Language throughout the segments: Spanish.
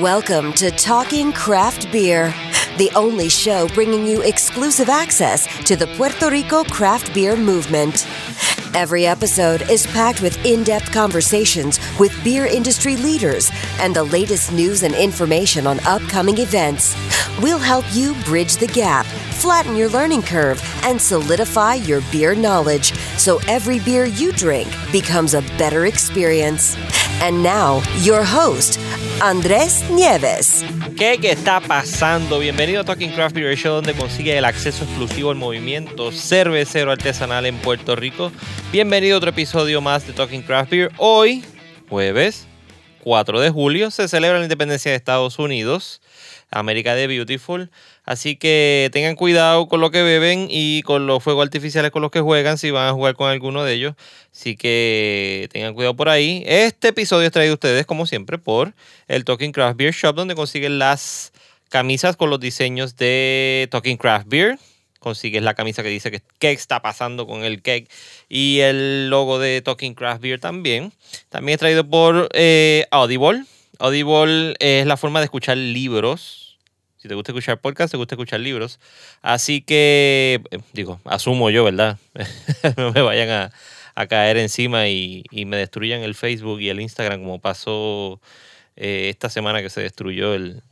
Welcome to Talking Craft Beer, the only show bringing you exclusive access to the Puerto Rico craft beer movement. Every episode is packed with in depth conversations with beer industry leaders and the latest news and information on upcoming events. We'll help you bridge the gap, flatten your learning curve, and solidify your beer knowledge so every beer you drink becomes a better experience. And now, your host, Andrés Nieves. ¿Qué, ¿Qué está pasando? Bienvenido a Talking Craft Beer Show, donde consigue el acceso exclusivo al movimiento cervecero artesanal en Puerto Rico. Bienvenido a otro episodio más de Talking Craft Beer. Hoy, jueves 4 de julio, se celebra la independencia de Estados Unidos. América de Beautiful. Así que tengan cuidado con lo que beben y con los fuegos artificiales con los que juegan si van a jugar con alguno de ellos. Así que tengan cuidado por ahí. Este episodio es traído a ustedes, como siempre, por el Talking Craft Beer Shop, donde consiguen las camisas con los diseños de Talking Craft Beer. Consigues la camisa que dice que qué está pasando con el cake y el logo de Talking Craft Beer también. También es traído por eh, Audible Audible es la forma de escuchar libros. Si te gusta escuchar podcast, te gusta escuchar libros. Así que, eh, digo, asumo yo, ¿verdad? no me vayan a, caer encima y, me destruyan el Facebook y el Instagram como pasó eh, esta semana que se destruyó el,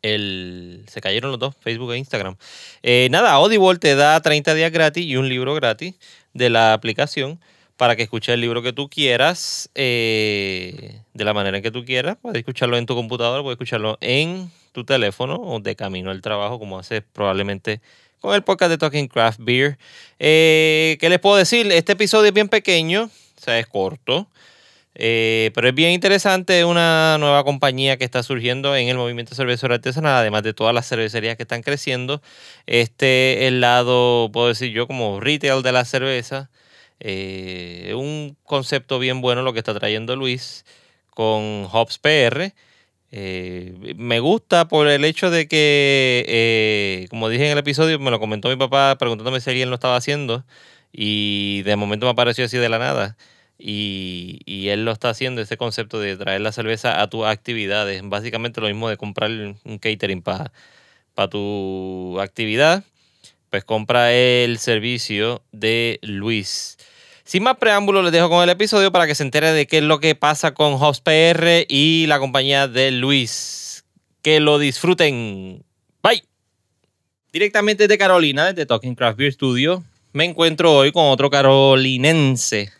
el, se cayeron los dos, Facebook e Instagram. Eh, nada, Audible te da 30 días gratis y un libro gratis de la aplicación para que escuches el libro que tú quieras eh, de la manera que tú quieras. Puedes escucharlo en tu computadora, puedes escucharlo en tu teléfono o de camino al trabajo, como haces probablemente con el podcast de Talking Craft Beer. Eh, ¿Qué les puedo decir? Este episodio es bien pequeño, o sea, es corto. Eh, pero es bien interesante, una nueva compañía que está surgiendo en el movimiento cervecero artesanal, además de todas las cervecerías que están creciendo. Este, el lado, puedo decir yo, como retail de la cerveza, eh, un concepto bien bueno lo que está trayendo Luis con Hops PR. Eh, me gusta por el hecho de que, eh, como dije en el episodio, me lo comentó mi papá preguntándome si alguien lo estaba haciendo y de momento me apareció así de la nada. Y, y, él lo está haciendo, ese concepto de traer la cerveza a tus actividades. Básicamente lo mismo de comprar un catering para tu actividad. Pues compra el servicio de Luis. Sin más preámbulos, les dejo con el episodio para que se entere de qué es lo que pasa con Hops PR y la compañía de Luis. Que lo disfruten. Bye. Directamente de Carolina, desde Talking Craft Beer Studio, me encuentro hoy con otro carolinense.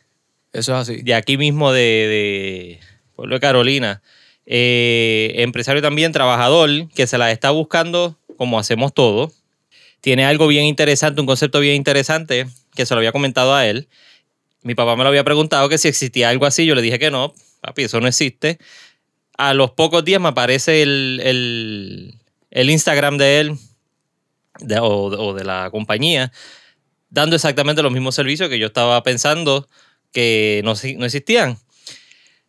Eso es así. De aquí mismo, de, de Pueblo de Carolina. Eh, empresario también, trabajador, que se la está buscando como hacemos todos. Tiene algo bien interesante, un concepto bien interesante, que se lo había comentado a él mi papá me lo había preguntado que si existía algo así, yo le dije que no, papi, eso no existe. A los pocos días me aparece el, Instagram de él o, de la compañía dando exactamente los mismos servicios que yo estaba pensando que no, no existían.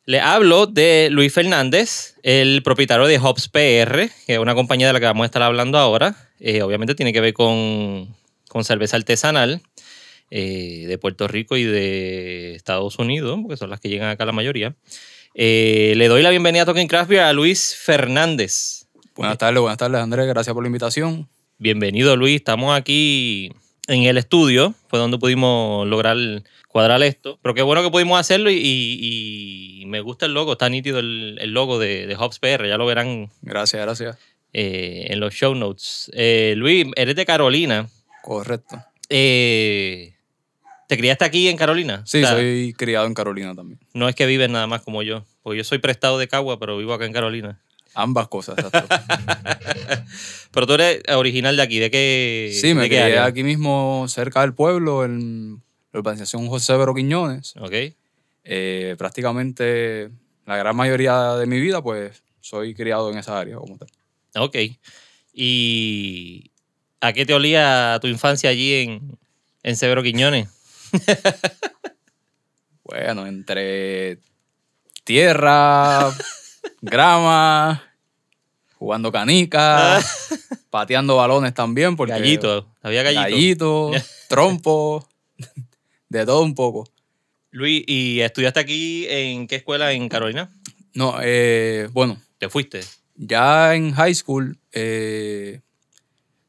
Le hablo de Luis Fernández, el propietario de Hops PR, que es una compañía de la que vamos a estar hablando ahora. Eh, obviamente tiene que ver con, con cerveza artesanal. Eh, de Puerto Rico y de Estados Unidos, porque son las que llegan acá la mayoría. Eh, le doy la bienvenida a Talking Craft Beer a Luis Fernández. Buenas tardes, buenas tardes Andrés, gracias por la invitación. Bienvenido Luis, estamos aquí en el estudio, fue donde pudimos lograr cuadrar esto. Pero qué bueno que pudimos hacerlo y, me gusta el logo, está nítido el, logo de, de Hobbs PR, ya lo verán. Gracias, gracias. Eh, en los show notes. Luis, eres de Carolina. Correcto. Eh, ¿Te criaste aquí en Carolina? Sí, soy criado en Carolina también. No es que vives nada más como yo, porque yo soy prestado de Cagua, pero vivo acá en Carolina. Ambas cosas, exacto. pero tú eres original de aquí, ¿de qué? Sí, me crié aquí mismo cerca del pueblo, en la urbanización José Vero Quiñones. Ok. Eh, prácticamente la gran mayoría de mi vida, pues soy criado en esa área como tal. Ok. ¿Y a qué te olía tu infancia allí en, en Severo Quiñones? bueno, entre tierra, grama, jugando canica, pateando balones también. Porque gallito, había gallito. Gallito, trompo, de todo un poco. Luis, ¿y estudiaste aquí en qué escuela en Carolina? No, eh, bueno, ¿Te fuiste? Ya en high school eh,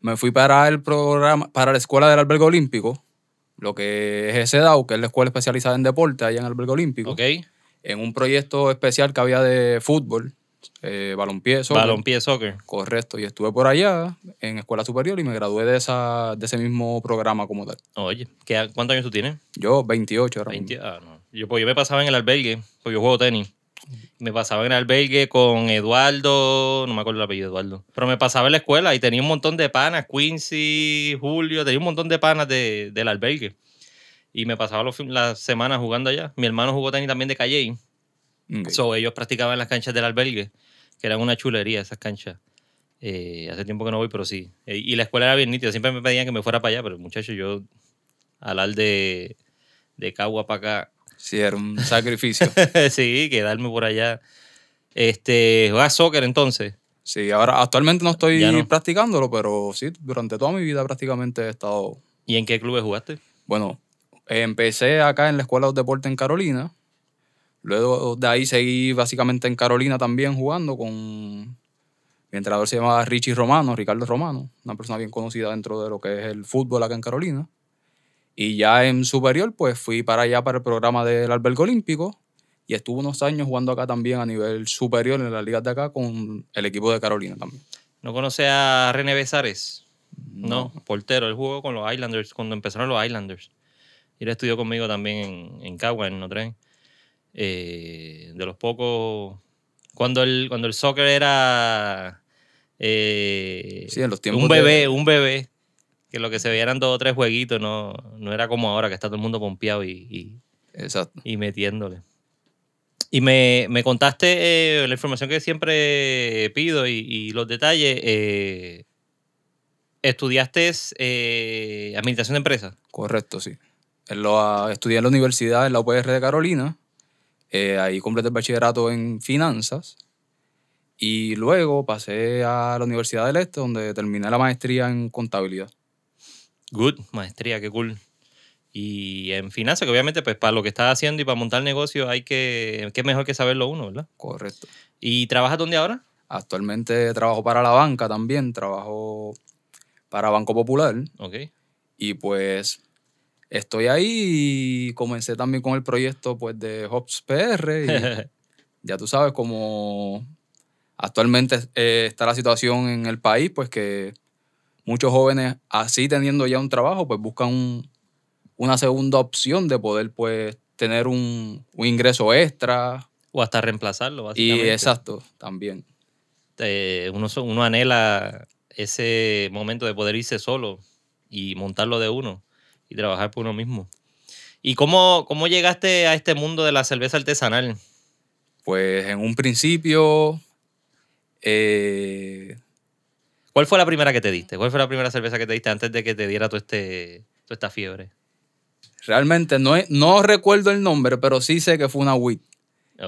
me fui para el programa, para la escuela del albergue olímpico, lo que es SEDAU, que es la escuela especializada en deporte allá en el albergue olímpico, ¿Ok? en un proyecto especial que había de fútbol, eh, balompié, soccer. Balompié soccer. Correcto, y estuve por allá en escuela superior y me gradué de, esa, de ese mismo programa como tal. Oye, ¿qué, ¿cuántos años tú tienes? Yo, 28 ahora mismo. 20. Ah, no. Yo, pues, yo me pasaba en el albergue, porque yo juego tenis. Me pasaba en el albergue con Eduardo, no me acuerdo el apellido Eduardo, pero me pasaba en la escuela y tenía un montón de panas, Quincy, Julio, tenía un montón de panas de- del albergue. Y me pasaba los las semanas jugando allá. Mi hermano jugó tenis también de Calle. Ok. So, ellos practicaban en las canchas del albergue, que eran una chulería esas canchas. Eh, hace tiempo que no voy, pero sí. Eh, y la escuela era bien nítida. Siempre me pedían que me fuera para allá, pero muchachos, yo al de, de Cagua para acá. Sí, era un sacrificio. sí, quedarme por allá. Este, ¿Juegas soccer entonces? Sí, ahora actualmente no estoy no. practicándolo, pero sí, durante toda mi vida prácticamente he estado. ¿Y en qué clubes jugaste? Bueno, empecé acá en la Escuela de Deportes en Carolina. Luego de ahí seguí básicamente en Carolina también jugando con. Mi entrenador se llamaba Richie Romano, Ricardo Romano, una persona bien conocida dentro de lo que es el fútbol acá en Carolina. Y ya en superior, pues fui para allá para el programa del albergue olímpico y estuve unos años jugando acá también a nivel superior en las ligas de acá con el equipo de Carolina también. ¿No conoce a René Besares? No, portero. Él jugó con los Islanders cuando empezaron los Islanders. Y él estudió conmigo también en, en Cagua, en Notre Dame. Eh, de los pocos... Cuando el, cuando el soccer era... eh, Sí, en los tiempos Un de- bebé, un bebé. Que lo que se veía eran dos o tres jueguitos. No, no era como ahora que está todo el mundo pompeado y, y- Exacto. y metiéndole. Y me, me contaste eh, la información que siempre pido y, y los detalles. eh, estudiaste eh, administración de empresas. Correcto, sí. En lo- estudié en la universidad, en la UPR de Carolina. Eh, ahí completé el bachillerato en finanzas. Y luego pasé a la Universidad del Este, donde terminé la maestría en contabilidad. Good, maestría, qué cool. Y en finanzas, que obviamente, pues para lo que estás haciendo y para montar negocio hay que, qué mejor que saberlo uno, ¿verdad? Correcto. ¿Y trabajas dónde ahora? Actualmente trabajo para la banca también, trabajo para Banco Popular. Ok. Y pues estoy ahí y comencé también con el proyecto pues, de Hops PR. Y ya tú sabes, como actualmente eh, está la situación en el país, pues que muchos jóvenes, así teniendo ya un trabajo, pues buscan un- una segunda opción de poder pues tener un, un ingreso extra. o hasta reemplazarlo, Y básicamente. exacto, también. eh, uno, uno anhela ese momento de poder irse solo y montarlo de uno y trabajar por uno mismo. ¿Y cómo, cómo llegaste a este mundo de la cerveza artesanal? Pues en un principio, eh, ¿Cuál fue la primera que te diste? ¿Cuál fue la primera cerveza que te diste antes de que te diera todo este, toda esta fiebre? realmente no, no recuerdo el nombre, pero sí sé que fue una WIT.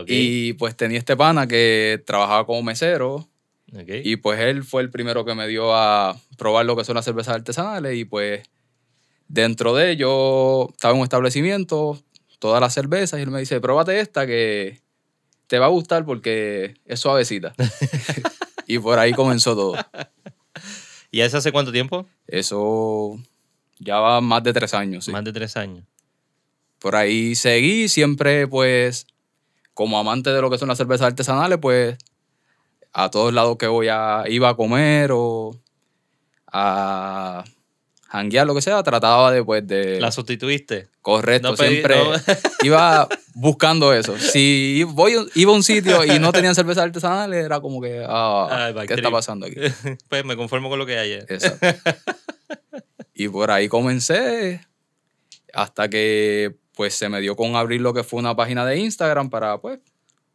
Y pues tenía este pana que trabajaba como mesero. Y pues él fue el primero que me dio a probar lo que son las cervezas artesanales. Y pues dentro de ello estaba en un establecimiento, todas las cervezas, y él me dice, pruébate esta que te va a gustar porque es suavecita. y por ahí comenzó todo. ¿Y eso hace cuánto tiempo? Eso ya va más de tres años. sí. Más de tres años. Por ahí seguí, siempre pues como amante de lo que son las cervezas artesanales, pues a todos lados que voy a, iba a comer o a janguear, lo que sea, trataba de pues de... ¿La sustituiste? correcto, no pedí- siempre no. iba buscando eso. Si voy, iba a un sitio y no tenían cervezas artesanales, era como que, ah, Ay, ¿qué está pasando aquí? pues me conformo con lo que haya. Exacto. y por ahí comencé hasta que pues se me dio con abrir lo que fue una página de Instagram para pues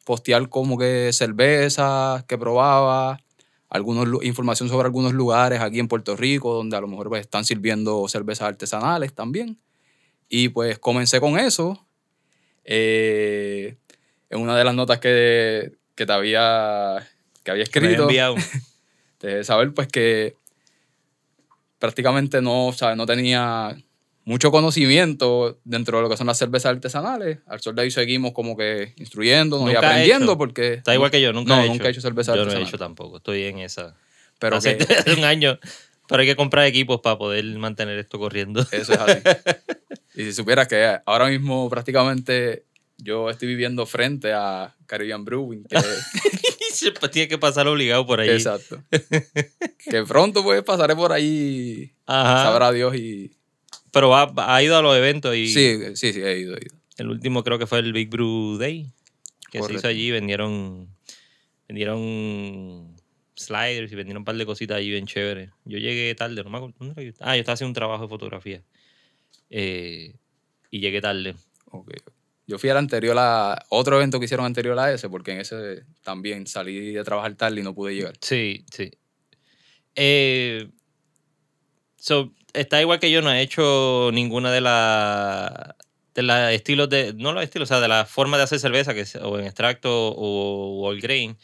postear como que cervezas que probaba, algunos, información sobre algunos lugares aquí en Puerto Rico donde a lo mejor pues, están sirviendo cervezas artesanales también. Y pues comencé con eso. Eh, en una de las notas que, que te había, que había escrito, enviado. de saber pues que prácticamente no, ¿sabes? no tenía mucho conocimiento dentro de lo que son las cervezas artesanales. Al sol de ahí seguimos como que instruyéndonos y Nunca he aprendiendo hecho. porque... Está igual que yo, nunca no, he hecho. nunca he hecho cerveza Yo no he artesanal. hecho tampoco, estoy en esa. Pero hace, que un año. Pero hay que comprar equipos para poder mantener esto corriendo. eso es así. y si supieras que ahora mismo prácticamente yo estoy viviendo frente a Caribbean Brewing. que- Siempre Tiene que pasar obligado por ahí. exacto. que pronto pues pasaré por ahí, Ajá. sabrá Dios y... Pero va- ha ido a los eventos y Sí, sí, sí, he ido, he ido. el último creo que fue el Big Brew Day que se hizo allí. Vendieron, vendieron sliders y vendieron un par de cositas allí bien chéveres. Yo llegué tarde, no me acuerdo. ¿dónde yo? Ah, yo estaba haciendo un trabajo de fotografía. Eh, y llegué tarde. Ok. Yo fui al anterior a otro evento que hicieron anterior a ese, porque en ese también salí de trabajar tarde y no pude llegar. Sí, sí. Eh, so, está igual que yo, no he hecho ninguna de las de los estilos de, no los estilos, o sea, de la forma de hacer cerveza, que o en extracto o, o all grain.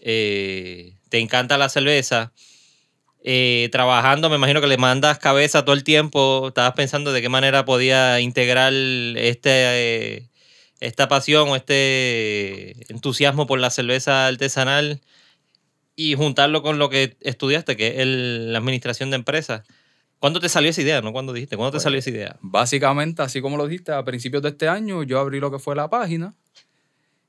Eh, te encanta la cerveza. Eh, trabajando, me imagino que le mandas cabeza todo el tiempo. Estabas pensando de qué manera podía integrar este, eh, esta pasión o este entusiasmo por la cerveza artesanal y juntarlo con lo que estudiaste, que es el- la administración de empresas. ¿Cuándo te salió esa idea? ¿No? ¿Cuándo dijiste? ¿Cuándo te Pues, salió esa idea? Básicamente, así como lo dijiste, a principios de este año yo abrí lo que fue la página.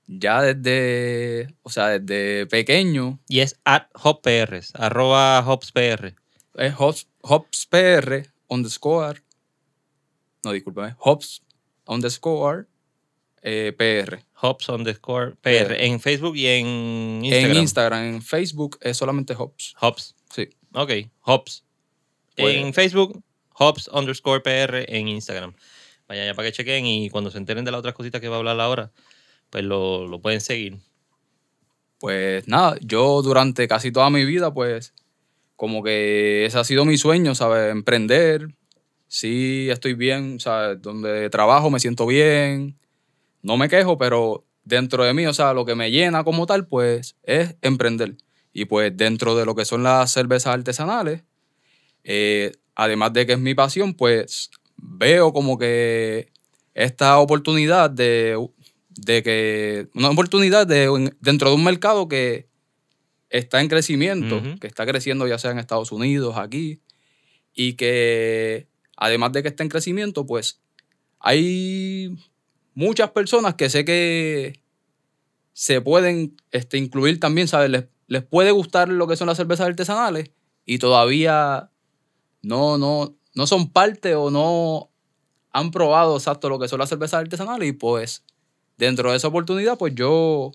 Ya desde, o sea, desde pequeño, Y es at hopprs, arroba hopspr. es Hops, HopsPR underscore, no, discúlpame, Hops underscore eh, PR. Hops underscore PR. PR. En Facebook y en Instagram. En Instagram, en Facebook es solamente Hops. Hops. Sí. Ok, Hops. En Facebook, Hops underscore PR en Instagram. Vayan allá para que chequen y cuando se enteren de las otras cositas que va a hablar ahora, pues lo, lo pueden seguir. Pues nada, yo durante casi toda mi vida, pues, como que ese ha sido mi sueño, ¿sabes? Emprender. Sí, estoy bien, ¿sabes? Donde trabajo me siento bien. No me quejo, pero dentro de mí, o sea, lo que me llena como tal, pues, es emprender. Y pues dentro de lo que son las cervezas artesanales, eh, además de que es mi pasión, pues veo como que esta oportunidad de, de que, una oportunidad de, dentro de un mercado que está en crecimiento, que está creciendo ya sea en Estados Unidos, aquí, y que además de que está en crecimiento, pues hay muchas personas que sé que se pueden este, incluir también, ¿sabes? Les, les puede gustar lo que son las cervezas artesanales y todavía no, no, no son parte o no han probado exacto lo que son las cervezas artesanales y pues dentro de esa oportunidad pues yo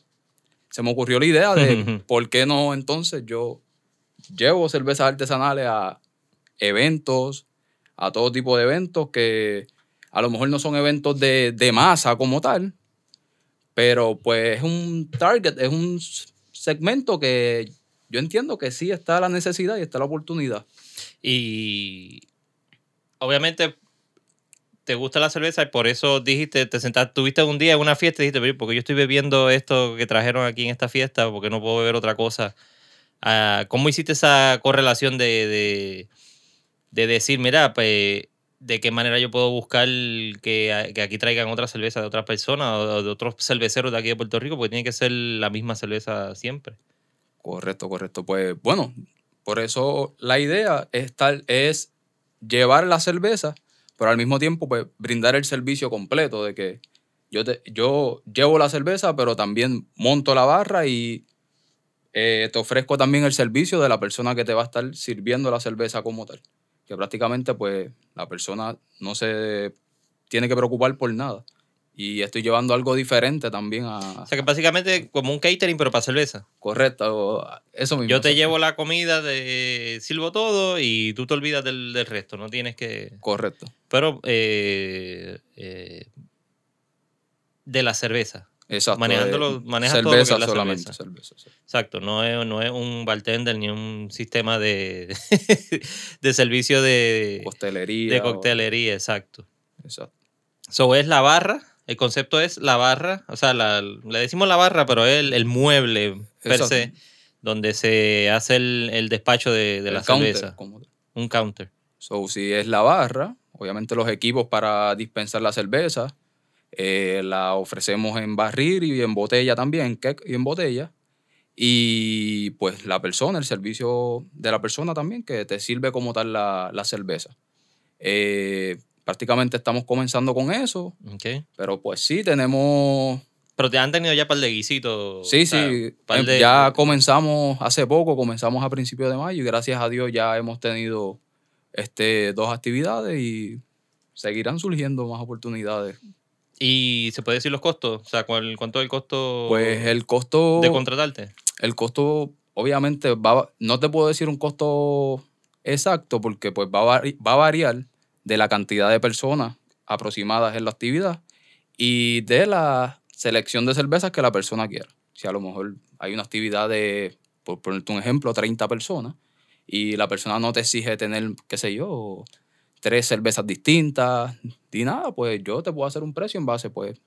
se me ocurrió la idea de por qué no entonces yo llevo cervezas artesanales a eventos, a todo tipo de eventos que a lo mejor no son eventos de, de masa como tal, pero pues es un target, es un segmento que yo entiendo que sí está la necesidad y está la oportunidad. Y obviamente te gusta la cerveza y por eso dijiste, te sentaste, tuviste un día en una fiesta y dijiste, "Pero, porque yo estoy bebiendo esto que trajeron aquí en esta fiesta, porque no puedo beber otra cosa. Ah, ¿Cómo hiciste esa correlación de, de, de decir, mira, pues, de qué manera yo puedo buscar que, que aquí traigan otra cerveza de otras personas o de otros cerveceros de aquí de Puerto Rico? Porque tiene que ser la misma cerveza siempre. Correcto, correcto. Pues bueno, por eso la idea es, tal, es llevar la cerveza, pero al mismo tiempo pues, brindar el servicio completo de que yo, te- yo llevo la cerveza, pero también monto la barra y eh, te ofrezco también el servicio de la persona que te va a estar sirviendo la cerveza como tal. Que prácticamente pues la persona no se tiene que preocupar por nada. Y estoy llevando algo diferente también a... O sea que básicamente como un catering, pero para cerveza. Correcto, eso mismo. Yo te llevo la comida, de, sirvo todo y tú te olvidas del, del resto, no tienes que... Correcto. Pero eh, eh, de la cerveza. Exacto. Manejándolo- eh, manejas todo lo que cerveza es la solamente, cerveza. cerveza, sí. Exacto, no es, no es un bartender ni un sistema de, de servicio de, Hostelería. de o- coctelería, exacto. Exacto. So es la barra, el concepto es la barra, o sea, la- le decimos la barra, pero es el, el mueble per se, donde se hace el, el despacho de, de El la counter, cerveza. como. Un counter. So, si es la barra, obviamente los equipos para dispensar la cerveza. Eh, la ofrecemos en barril y en botella también, keg y en botella. Y pues la persona, el servicio de la persona también, que te sirve como tal la, la cerveza. Eh, prácticamente estamos comenzando con eso, Ok. pero pues sí, tenemos... Pero te han tenido ya par de guisitos. Sí, o sea, sí, de- ya comenzamos hace poco, comenzamos a principios de mayo y gracias a Dios ya hemos tenido este, dos actividades y seguirán surgiendo más oportunidades. ¿Y se puede decir los costos? O sea, ¿cuál- ¿cuánto es el costo Pues el costo... de contratarte? el costo, obviamente, va, no te puedo decir un costo exacto porque pues va a, va a variar de la cantidad de personas aproximadas en la actividad y de la selección de cervezas que la persona quiera. Si a lo mejor hay una actividad de, por ponerte un ejemplo, 30 personas y la persona no te exige tener, qué sé yo, tres cervezas distintas ni nada, pues yo te puedo hacer un precio en base, pues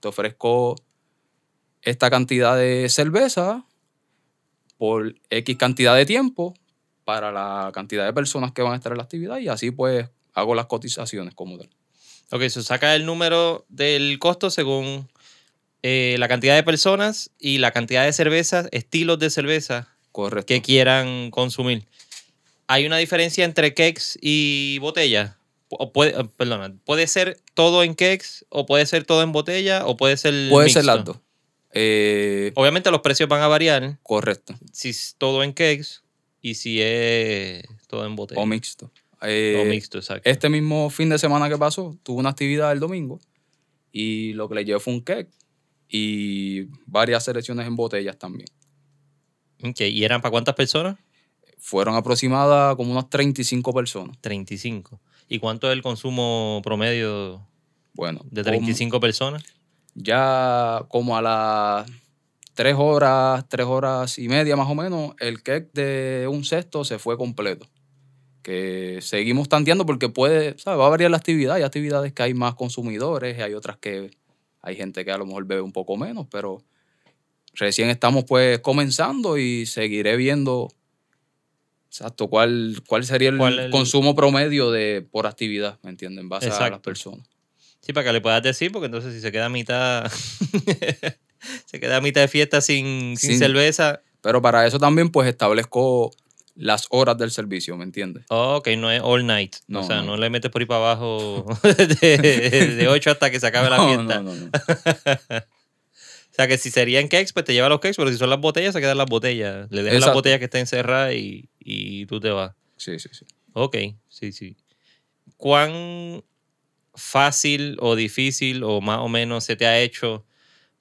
te ofrezco esta cantidad de cerveza por X cantidad de tiempo para la cantidad de personas que van a estar en la actividad y así pues hago las cotizaciones como tal. Ok, se saca el número del costo según eh, la cantidad de personas y la cantidad de cervezas, estilos de cerveza Correcto. que quieran consumir. ¿Hay una diferencia entre kegs y botella? O puede, eh, perdona, ¿puede ser todo en kegs o puede ser todo en botella o puede ser Puede ser las dos. Eh, Obviamente los precios van a variar correcto. si es todo en kegs y si es todo en botella. O mixto. Eh, O mixto, exacto. Este mismo fin de semana que pasó, tuve una actividad el domingo y lo que le llevé fue un cake y varias selecciones en botellas también. ¿Y eran para cuántas personas? Fueron aproximadas como unas 35 personas. 35. ¿Y cuánto es el consumo promedio Bueno, de como- 35 personas? ya como a las tres horas, tres horas y media más o menos, el cake de un cesto se fue completo. Que seguimos tanteando porque puede, ¿sabes? Va a variar la actividad. Hay actividades que hay más consumidores, hay otras que hay gente que a lo mejor bebe un poco menos, pero recién estamos pues comenzando y seguiré viendo exacto cuál, cuál sería el, ¿Cuál el- consumo promedio de por actividad, ¿me entienden? En base a las personas. Sí, para que le puedas decir, porque entonces si se queda a mitad, se queda a mitad de fiesta sin, sin Sin- cerveza, Pero para eso también pues establezco las horas del servicio, ¿me entiendes? oh, ok, no es all night. No, o sea, no. no. le metes por ahí para abajo de, de 8 hasta que se acabe la fiesta. no, no, no. O sea, que si serían cakes, pues te lleva los cakes, pero si son las botellas, se quedan las botellas. Le dejas las Exacto. botellas que estén cerradas y, y tú te vas. Sí, sí, sí. Ok, sí, sí. ¿Cuán fácil o difícil o más o menos se te ha hecho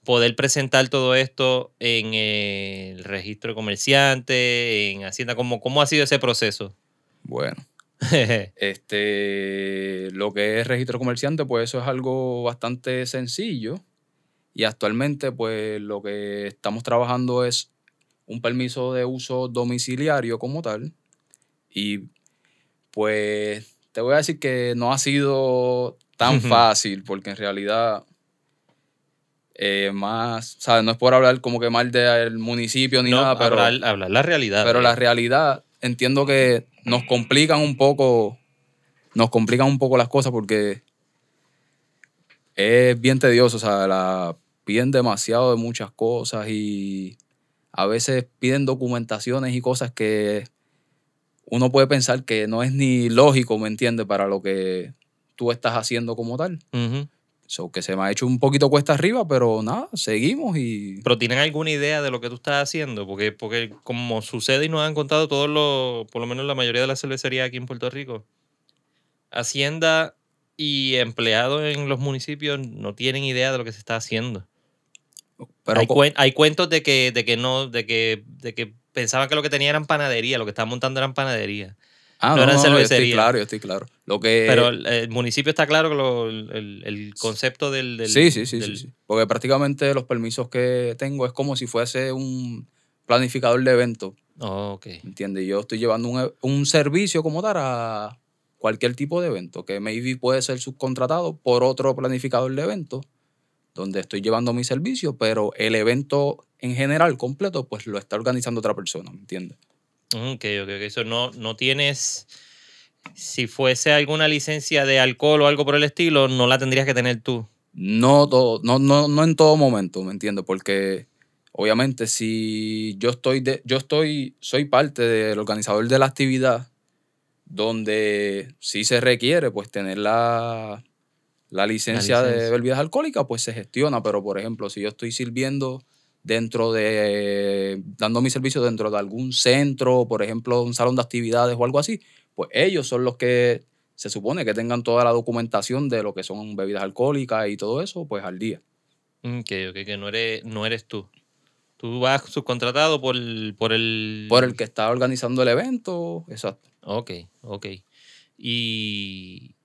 poder presentar todo esto en el registro de comerciante, en Hacienda? ¿Cómo, cómo ha sido ese proceso? Bueno, este, lo que es registro comerciante, pues eso es algo bastante sencillo. Y actualmente, pues lo que estamos trabajando es un permiso de uso domiciliario como tal. Y pues te voy a decir que no ha sido tan fácil, porque en realidad, eh, más, ¿sabes? No es por hablar como que mal del municipio ni no, nada, pero... hablar, hablar la realidad. Pero eh. la realidad, entiendo que nos complican un poco, nos complican un poco las cosas porque es bien tedioso, o sea, la, piden demasiado de muchas cosas y a veces piden documentaciones y cosas que uno puede pensar que no es ni lógico, ¿me entiendes? Para lo que tú estás haciendo como tal. So, que se me ha hecho un poquito cuesta arriba, pero nada, seguimos y... Pero ¿tienen alguna idea de lo que tú estás haciendo? Porque, porque como sucede y nos han contado todos los, por lo menos la mayoría de las cervecerías aquí en Puerto Rico, Hacienda y empleados en los municipios no tienen idea de lo que se está haciendo. pero hay, cuen- hay cuentos de que, de que no, de que, de que pensaban que lo que tenía eran panadería, lo que estaban montando eran panadería. Ah, no eran yo estoy claro, yo estoy claro. Lo que, Pero el, el municipio está claro que lo- el, el concepto del, del- sí, sí, sí, del- sí, sí. Porque prácticamente los permisos que tengo es como si fuese un planificador de eventos, Oh, ok. ¿me ¿entiendes? Yo estoy llevando un, e- un servicio como tal a cualquier tipo de evento, que maybe puede ser subcontratado por otro planificador de eventos, donde estoy llevando mi servicio, pero el evento en general completo, pues lo está organizando otra persona, ¿me entiendes? Ok, ok, ok. Eso no, no tienes si fuese alguna licencia de alcohol o algo por el estilo, no la tendrías que tener tú. No, todo, no, no, no en todo momento, ¿me entiendes? Porque obviamente si yo estoy, de, yo estoy, soy parte del organizador de la actividad, donde sí se requiere pues tener la, la licencia, licencia. de bebidas alcohólicas, pues se gestiona, pero por ejemplo, si yo estoy sirviendo dentro de, dando mi servicio dentro de algún centro, por ejemplo, un salón de actividades o algo así, pues ellos son los que se supone que tengan toda la documentación de lo que son bebidas alcohólicas y todo eso, pues al día. Ok, ok, que no eres, no eres tú. Tú vas subcontratado por, el- por el... Por el que está organizando el evento, exacto. Ok, ok. Y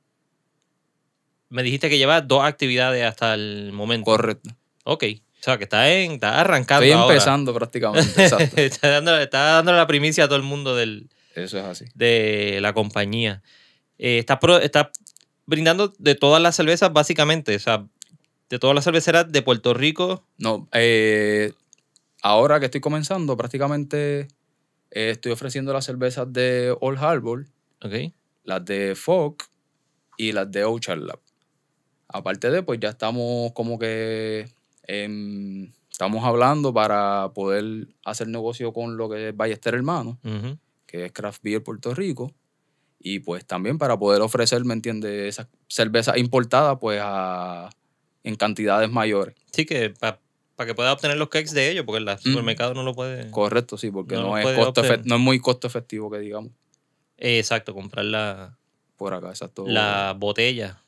me dijiste que llevas dos actividades hasta el momento. Correcto. Ok. O sea, que está, en, está arrancando Estoy ahora. empezando prácticamente, exacto. está, dándole, está dándole la primicia a todo el mundo del, Eso es así. de la compañía. Eh, está, pro- está brindando de todas las cervezas, básicamente. O sea, de todas las cerveceras de Puerto Rico. No, eh, ahora que estoy comenzando, prácticamente eh, estoy ofreciendo las cervezas de Old Harbor, Ok. las de Fock y las de Orchard Lab. Aparte de, pues ya estamos como que em, estamos hablando para poder hacer negocio con lo que es Ballester Hermano, que es Craft Beer Puerto Rico. Y pues también para poder ofrecer, ¿me entiendes? Esas cervezas importadas pues a, en cantidades mayores. Sí, que para que pueda obtener los cakes de ellos, porque el supermercado no lo puede. Correcto, sí, porque No es, costo no es muy costo efectivo que digamos Eh, exacto, comprar la, por acá, exacto. la botella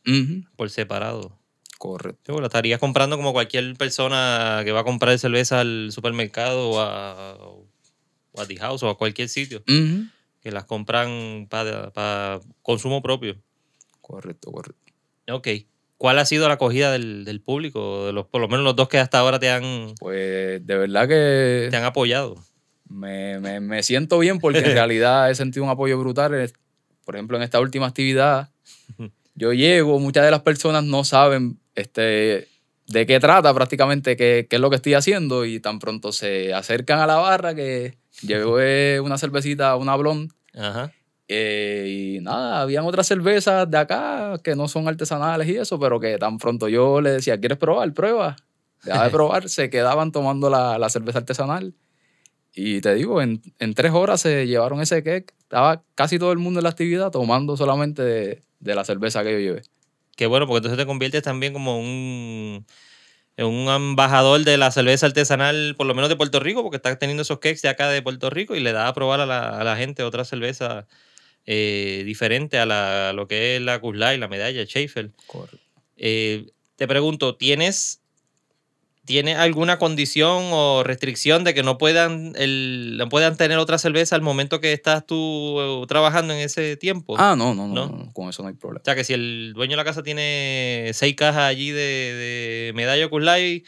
por separado. Correcto. Porque la estarías comprando como cualquier persona que va a comprar cerveza al supermercado o a, o a The House o a cualquier sitio, que las compran para consumo propio. Correcto, correcto. Ok. ¿Cuál ha sido la acogida del, del público? De los, por lo menos los dos que hasta ahora te han, Pues de verdad que te han apoyado. me, me- me siento bien porque en realidad he sentido un apoyo brutal. Por ejemplo, en esta última actividad, yo llego, muchas de las personas no saben este, de qué trata prácticamente, qué, qué es lo que estoy haciendo y tan pronto se acercan a la barra que llevé una cervecita, una blonde Ajá. Eh, y nada, habían otras cervezas de acá que no son artesanales y eso, pero que tan pronto yo les decía, ¿quieres probar? Prueba. Deja de probar, se quedaban tomando la, la cerveza artesanal. Y te digo, en, en tres horas se llevaron ese cake. Estaba casi todo el mundo en la actividad tomando solamente de, de la cerveza que yo llevé. Qué bueno, porque entonces te conviertes también como un, un embajador de la cerveza artesanal, por lo menos de Puerto Rico, porque estás teniendo esos cakes de acá de Puerto Rico y le das a probar a la, a la gente otra cerveza eh, diferente a, la, a lo que es la Kuzlai, la medalla, Schaefer. Correcto. Eh, te pregunto, ¿tienes, ¿tienes alguna condición o restricción de que no puedan, el, no puedan tener otra cerveza al momento que estás tú eh, trabajando en ese tiempo? Ah, no, no, no, ¿No? con eso no hay problema. O sea, que si el dueño de la casa tiene seis cajas allí de, de medalla Kuzlai,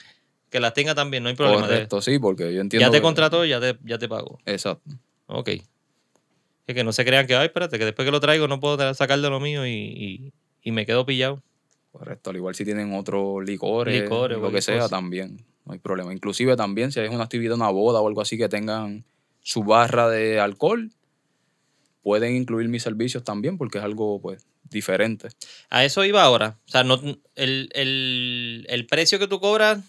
que las tenga también, no hay problema. Correcto, sí, porque yo entiendo. ya te que- contrató, ya te, ya te pago. Exacto. Ok. Es que no se crean que, ay, espérate, que después que lo traigo no puedo sacar de lo mío y, y- y me quedo pillado. Correcto, al igual si tienen otros licores, Licores lo que sea, también, no hay problema. Inclusive también si es una actividad, una boda o algo así que tengan su barra de alcohol, pueden incluir mis servicios también porque es algo pues diferente. A eso iba ahora. O sea, no, el, el- el precio que tú cobras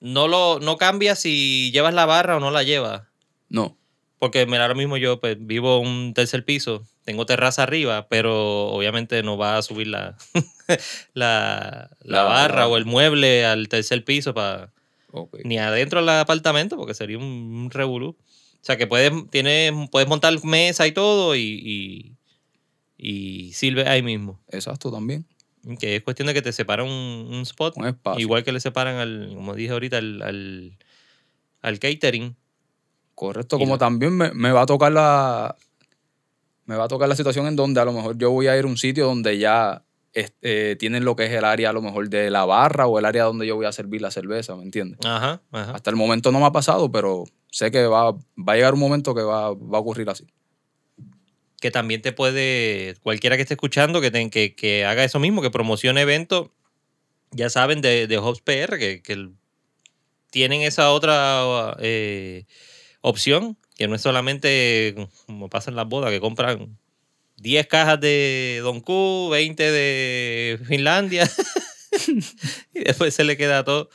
no, lo, no cambia si llevas la barra o no la llevas. No, Porque mira, ahora mismo yo pues, vivo un tercer piso, tengo terraza arriba, pero obviamente no va a subir la, la, la barra o el mueble al tercer piso para ok. ni adentro del apartamento, porque sería un, un revolú. O sea que puedes, tienes, puedes montar mesa y todo y, y, y sirve ahí mismo. Exacto también. Que es cuestión de que te separan un, un spot. Un espacio. Igual que le separan al, como dije ahorita, al, al, al catering. Correcto, Y como la- también me, me va a tocar la me va a tocar la situación en donde a lo mejor yo voy a ir a un sitio donde ya este, tienen lo que es el área a lo mejor de la barra o el área donde yo voy a servir la cerveza, ¿me entiendes? Ajá, ajá. Hasta el momento no me ha pasado, pero sé que va, va a llegar un momento que va, va a ocurrir así. que también te puede, cualquiera que esté escuchando, que, te- que, que haga eso mismo, que promocione eventos, ya saben, de, de Hops PR, que, que tienen esa otra eh, opción, que no es solamente como pasa en las bodas, que compran 10 cajas de Don Q, 20 de Finlandia. y después se le queda todo.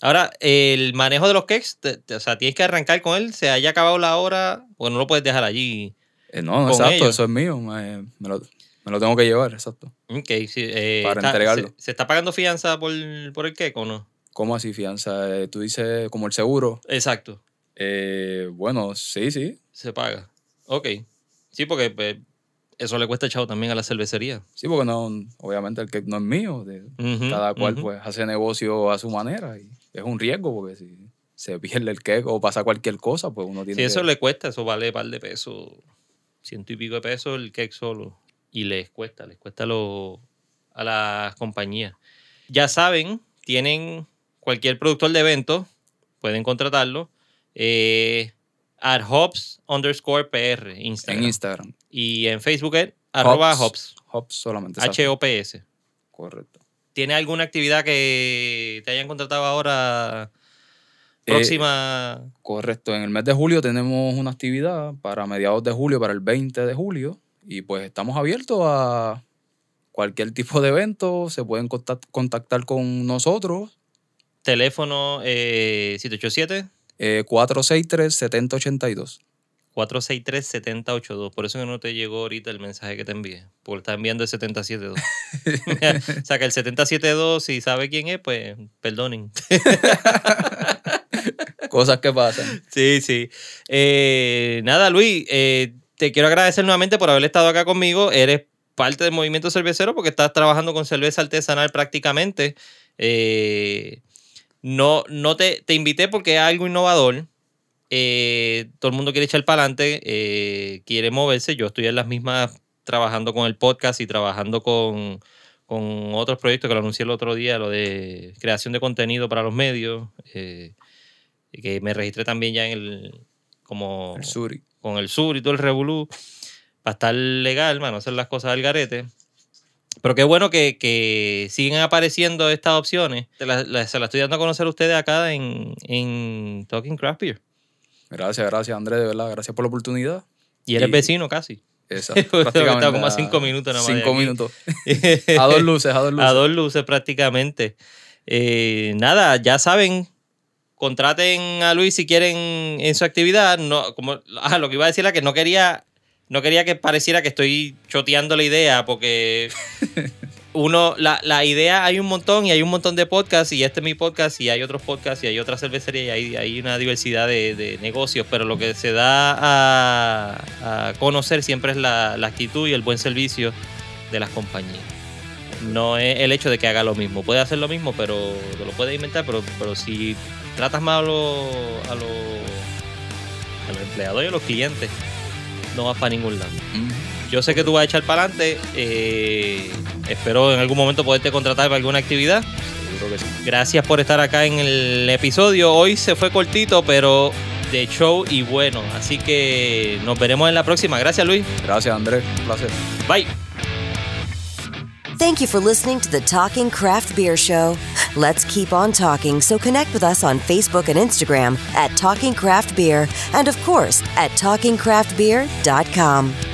Ahora, el manejo de los cakes, te- te- o sea, tienes que arrancar con él, se haya acabado la hora, porque no lo puedes dejar allí. Eh, no, exacto, ellos. eso es mío. Me, me lo, me lo tengo que llevar, exacto. Ok, sí, eh, Para está- entregarlo. Se, se está pagando fianza por, por el cake o no? ¿Cómo así, fianza? Eh, tú dices como el seguro. Exacto, Eh, bueno, sí, sí. se paga. Ok. Sí, porque pues, eso le cuesta chavo también a la cervecería. Sí, porque no, obviamente el cake no es mío. de- cada cual pues hace negocio a su manera y es un riesgo porque si se pierde el cake o pasa cualquier cosa, pues uno tiene Si eso que... le cuesta, eso vale un par de pesos, ciento y pico de pesos el cake solo. Y les cuesta, les cuesta lo, a las compañías. Ya saben, tienen cualquier productor de eventos, pueden contratarlo. Eh, at hops underscore PR, Instagram. En Instagram. Y en Facebook es arroba hops, Hops solamente. H-O-P-S. Correcto. ¿Tiene alguna actividad que te hayan contratado ahora Eh, próxima? Correcto. En el mes de julio tenemos una actividad para mediados de julio, para el 20 de julio. Y pues estamos abiertos a cualquier tipo de evento. Se pueden contact- contactar con nosotros. teléfono eh, 787 Eh, 463-7082. 463-7082. Por eso que no te llegó ahorita el mensaje que te envié. Porque está enviando el 772. o sea que el 772, si sabe quién es, pues perdonen. Cosas que pasan. sí, sí. Eh, nada, Luis, eh, te quiero agradecer nuevamente por haber estado acá conmigo. Eres parte del movimiento cervecero porque estás trabajando con cerveza artesanal prácticamente. Eh, no, no te, te invité porque es algo innovador. Eh, todo el mundo quiere echar para adelante, eh, quiere moverse. Yo estoy en las mismas trabajando con el podcast y trabajando con, con otros proyectos que lo anuncié el otro día, lo de creación de contenido para los medios, eh, que me registré también ya en el como El Suri. con el sur y todo el revolú para estar legal, para no hacer las cosas al garete. Pero qué bueno que, que siguen apareciendo estas opciones. Te la- la- se las estoy dando a conocer a ustedes acá en, en Talking Craft Beer. Gracias, gracias, Andrés, de verdad. Gracias por la oportunidad. Y eres Y- vecino casi. Exacto. Estaba como a cinco minutos nada más Cinco minutos. A dos luces, a dos luces. A dos luces prácticamente. Eh, nada, ya saben, contraten a Luis si quieren en su actividad. No, como, ah, lo que iba a decir era que no quería, no quería que pareciera que estoy choteando la idea, porque uno, la, la idea hay un montón y hay un montón de podcasts, y este es mi podcast, y hay otros podcasts, y hay otras cervecerías, y hay, hay una diversidad de, de negocios, pero lo que se da a, a conocer siempre es la, la actitud y el buen servicio de las compañías no es el hecho de que haga lo mismo. Puede hacer lo mismo, pero lo puede inventar, pero, pero si tratas mal a los, a los, a los empleados y a los clientes, no vas para ningún lado. Yo sé que tú vas a echar para adelante. eh, espero en algún momento poderte contratar para alguna actividad. Seguro que sí. Gracias por estar acá en el episodio. Hoy se fue cortito, pero de show y bueno. Así que nos veremos en la próxima. Gracias, Luis. Gracias, Andrés. Un placer. Bye. Thank you for listening to the Talking Craft Beer Show. Let's keep on talking, so connect with us on Facebook and Instagram at Talking Craft Beer and, of course, at TalkingCraftBeer.com.